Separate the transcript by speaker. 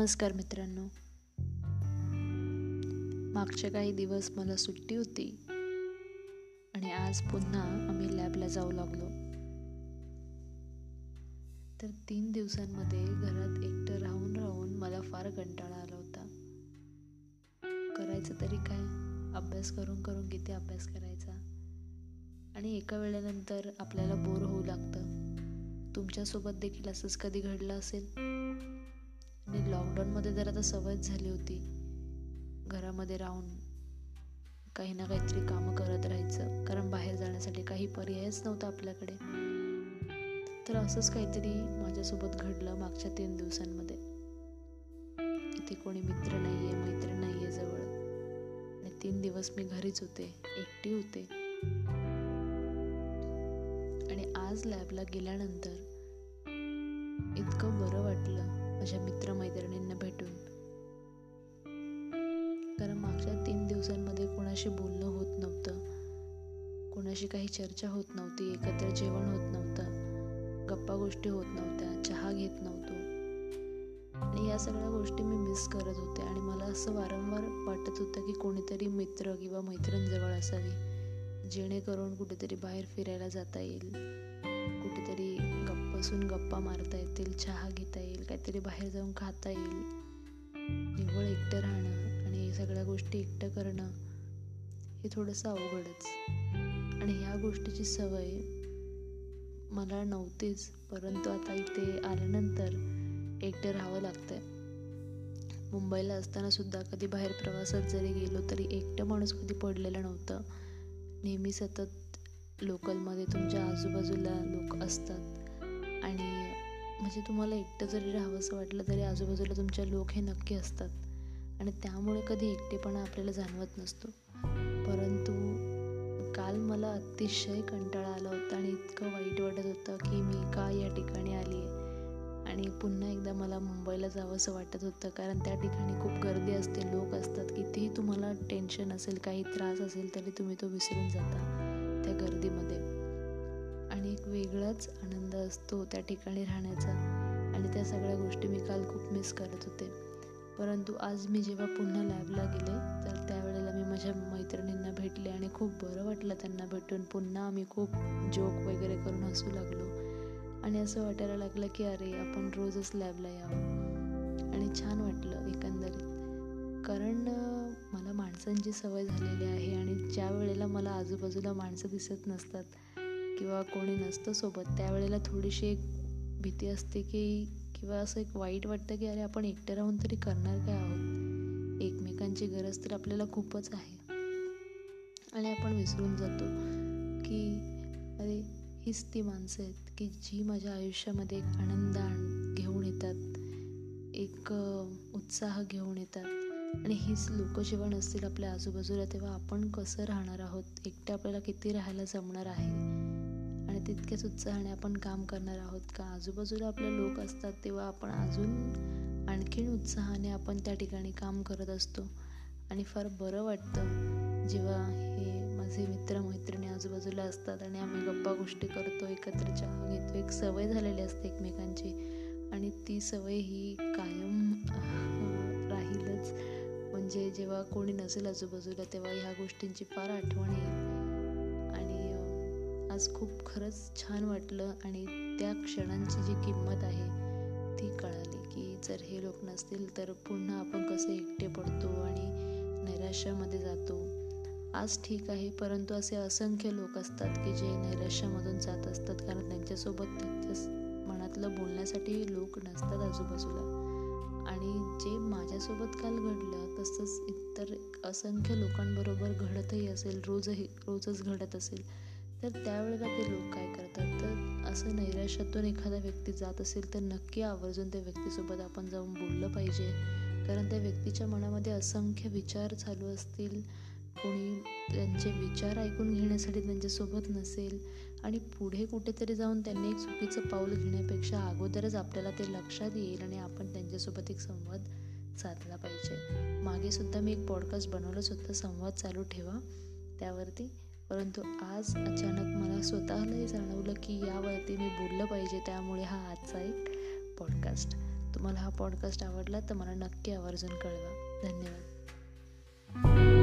Speaker 1: नमस्कार मित्रांनो. मागच्या काही दिवस मला सुट्टी होती आणि आज पुन्हा आम्ही लॅबला जाऊ लागलो. तर तीन दिवसांमध्ये घरात एकटं राहून राहून मला फार कंटाळा आला होता. करायचं तरी काय? अभ्यास करून करून किती अभ्यास करायचा? आणि एका वेळेनंतर आपल्याला बोर होऊ लागतं. तुमच्यासोबत देखील असंच कधी घडलं असेल? आणि लॉकडाऊनमध्ये जर आता सवयच झाली होती घरामध्ये राहून काही ना काहीतरी कामं करत राहायचं कारण बाहेर जाण्यासाठी काही पर्यायच नव्हता आपल्याकडे तर असंच काहीतरी माझ्यासोबत घडलं मागच्या तीन दिवसांमध्ये. इथे कोणी मित्र नाही आहे मैत्रीण नाही आहे जवळ. आणि तीन दिवस मी घरीच होते एकटी होते. आणि आज लॅबला गेल्यानंतर इतकं बरं वाटलं. माझ्या मित्रमैत्रिणींना भेटून. कारण मागच्या तीन दिवसांमध्ये कोणाशी बोलणं होत नव्हतं. कोणाशी काही चर्चा होत नव्हती एकत्र जेवण होत नव्हतं गप्पा गोष्टी होत नव्हत्या चहा घेत नव्हतो. आणि या सगळ्या गोष्टी मी मिस करत होते आणि मला असं वारंवार वाटत होतं की कोणीतरी मित्र किंवा मैत्रीण जवळ असावी जेणेकरून कुठेतरी बाहेर फिरायला जाता येईल. कुठेतरी गप्पासून गप्पा मारता येतील चहा घेता येईल काहीतरी बाहेर जाऊन खाता येईल. निव्वळ एकटं राहणं आणि सगळ्या गोष्टी एकटं करणं हे थोडंसं अवघडच. आणि ह्या गोष्टीची सवय मला नव्हतीच परंतु आता इथे आल्यानंतर एकटं राहावं लागतंय. मुंबईला असताना सुद्धा कधी बाहेर प्रवासात जरी गेलो तरी एकटं माणूस कधी पडलेलं नव्हतं. नेहमी सतत लोकलमध्ये तुमच्या आजूबाजूला लोक असतात. आणि म्हणजे तुम्हाला एकटं जरी राहावंसं वाटलं तरी आजूबाजूला तुमच्या लोक हे नक्की असतात. आणि त्यामुळे कधी एकटेपणा आपल्याला जाणवत नसतो. परंतु काल मला अतिशय कंटाळा आला होता आणि इतकं वाईट वाटत होतं की मी का या ठिकाणी आली आहे. आणि पुन्हा एकदा मला मुंबईला जावं असं वाटत होतं कारण त्या ठिकाणी खूप गर्दी असते लोक असतात. कितीही तुम्हाला टेन्शन असेल काही त्रास असेल तरी तुम्ही तो विसरून जाता त्या गर्दीमध्ये. आणि एक वेगळाच आनंद असतो त्या ठिकाणी राहण्याचा. आणि त्या सगळ्या गोष्टी मी काल खूप मिस करत होते. परंतु आज मी जेव्हा पुन्हा लॅबला गेले तर त्यावेळेला मी माझ्या मैत्रिणींना भेटले आणि खूप बरं वाटलं त्यांना भेटून. पुन्हा आम्ही खूप जोक वगैरे करून हसू लागलो. आणि असं वाटायला लागलं की अरे आपण रोजच लॅबला यावं. आणि छान वाटलं एकंदरीत. कारण मला माणसांची सवय झालेली आहे आणि ज्या वेळेला मला आजूबाजूला माणसं दिसत नसतात किंवा कोणी नसतं सोबत त्यावेळेला थोडीशी एक भीती असते की किंवा असं एक वाईट वाटतं की अरे आपण एकटं राहून तरी करणार काय आहोत? एकमेकांची गरज तर आपल्याला खूपच आहे. आणि आपण विसरून जातो की अरे हीच ती माणसं आहेत की जी माझ्या आयुष्यामध्ये एक आनंद घेऊन येतात. एक उत्साह घेऊन येतात. आणि हीच लोक जेव्हा नसतील आपल्या आजूबाजूला तेव्हा आपण कसं राहणार आहोत? एकटं आपल्याला किती राहायला जमणार आहे? तितक्याच उत्साहाने आपण काम करणार आहोत का? आजूबाजूला आपले लोक असतात तेव्हा आपण अजून आणखीन उत्साहाने आपण त्या ठिकाणी काम करत असतो. आणि फार बरं वाटतं जेव्हा हे माझे मित्र मैत्रिणी आजूबाजूला असतात आणि आम्ही गप्पा गोष्टी करतो एकत्र चहा घेतो. एक सवय झालेली असते एकमेकांची आणि ती सवय ही कायम राहीलच. म्हणजे जेव्हा कोणी नसेल आजूबाजूला तेव्हा ह्या गोष्टींची फार आठवण येईल. आज खूप खरंच छान वाटलं आणि त्या क्षणांची जी किंमत आहे ती कळाली की जर हे लोक नसतील तर पुन्हा आपण कसे एकटे पडतो आणि नैराश्यामध्ये जातो. आज ठीक आहे परंतु असे असंख्य लोक असतात की जे नैराश्यामधून जात असतात कारण त्यांच्यासोबत त्यांच्या मनातलं बोलण्यासाठी लोक नसतात आजूबाजूला. आणि जे माझ्यासोबत काल घडलं तसंच इतर असंख्य लोकांबरोबर घडतही असेल रोजही रोजच घडत असेल. तर त्यावेळेला ते लोक काय करतात तर असं नैराश्यातून एखादा व्यक्ती जात असेल तर नक्की आवर्जून त्या व्यक्तीसोबत आपण जाऊन बोललं पाहिजे. कारण त्या व्यक्तीच्या मनामध्ये असंख्य विचार चालू असतील. कोणी त्यांचे विचार ऐकून घेण्यासाठी त्यांच्यासोबत नसेल. आणि पुढे कुठेतरी जाऊन त्यांनी एक चुकीचं पाऊल घेण्यापेक्षा अगोदरच आपल्याला ते लक्षात येईल आणि आपण त्यांच्यासोबत एक संवाद साधला पाहिजे. मागे सुद्धा मी एक पॉडकास्ट बनवलंच होतं संवाद चालू ठेवा. त्यावरती परंतु आज अचानक मला स्वतःलाही जाणवलं की यावरती मी बोललं पाहिजे त्यामुळे हा आजचा एक पॉडकास्ट तुम्हाला हा पॉडकास्ट आवडला तर मला नक्की आवर्जून कळवा. धन्यवाद.